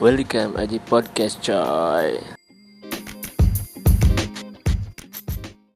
Welcome Aji Podcast coy.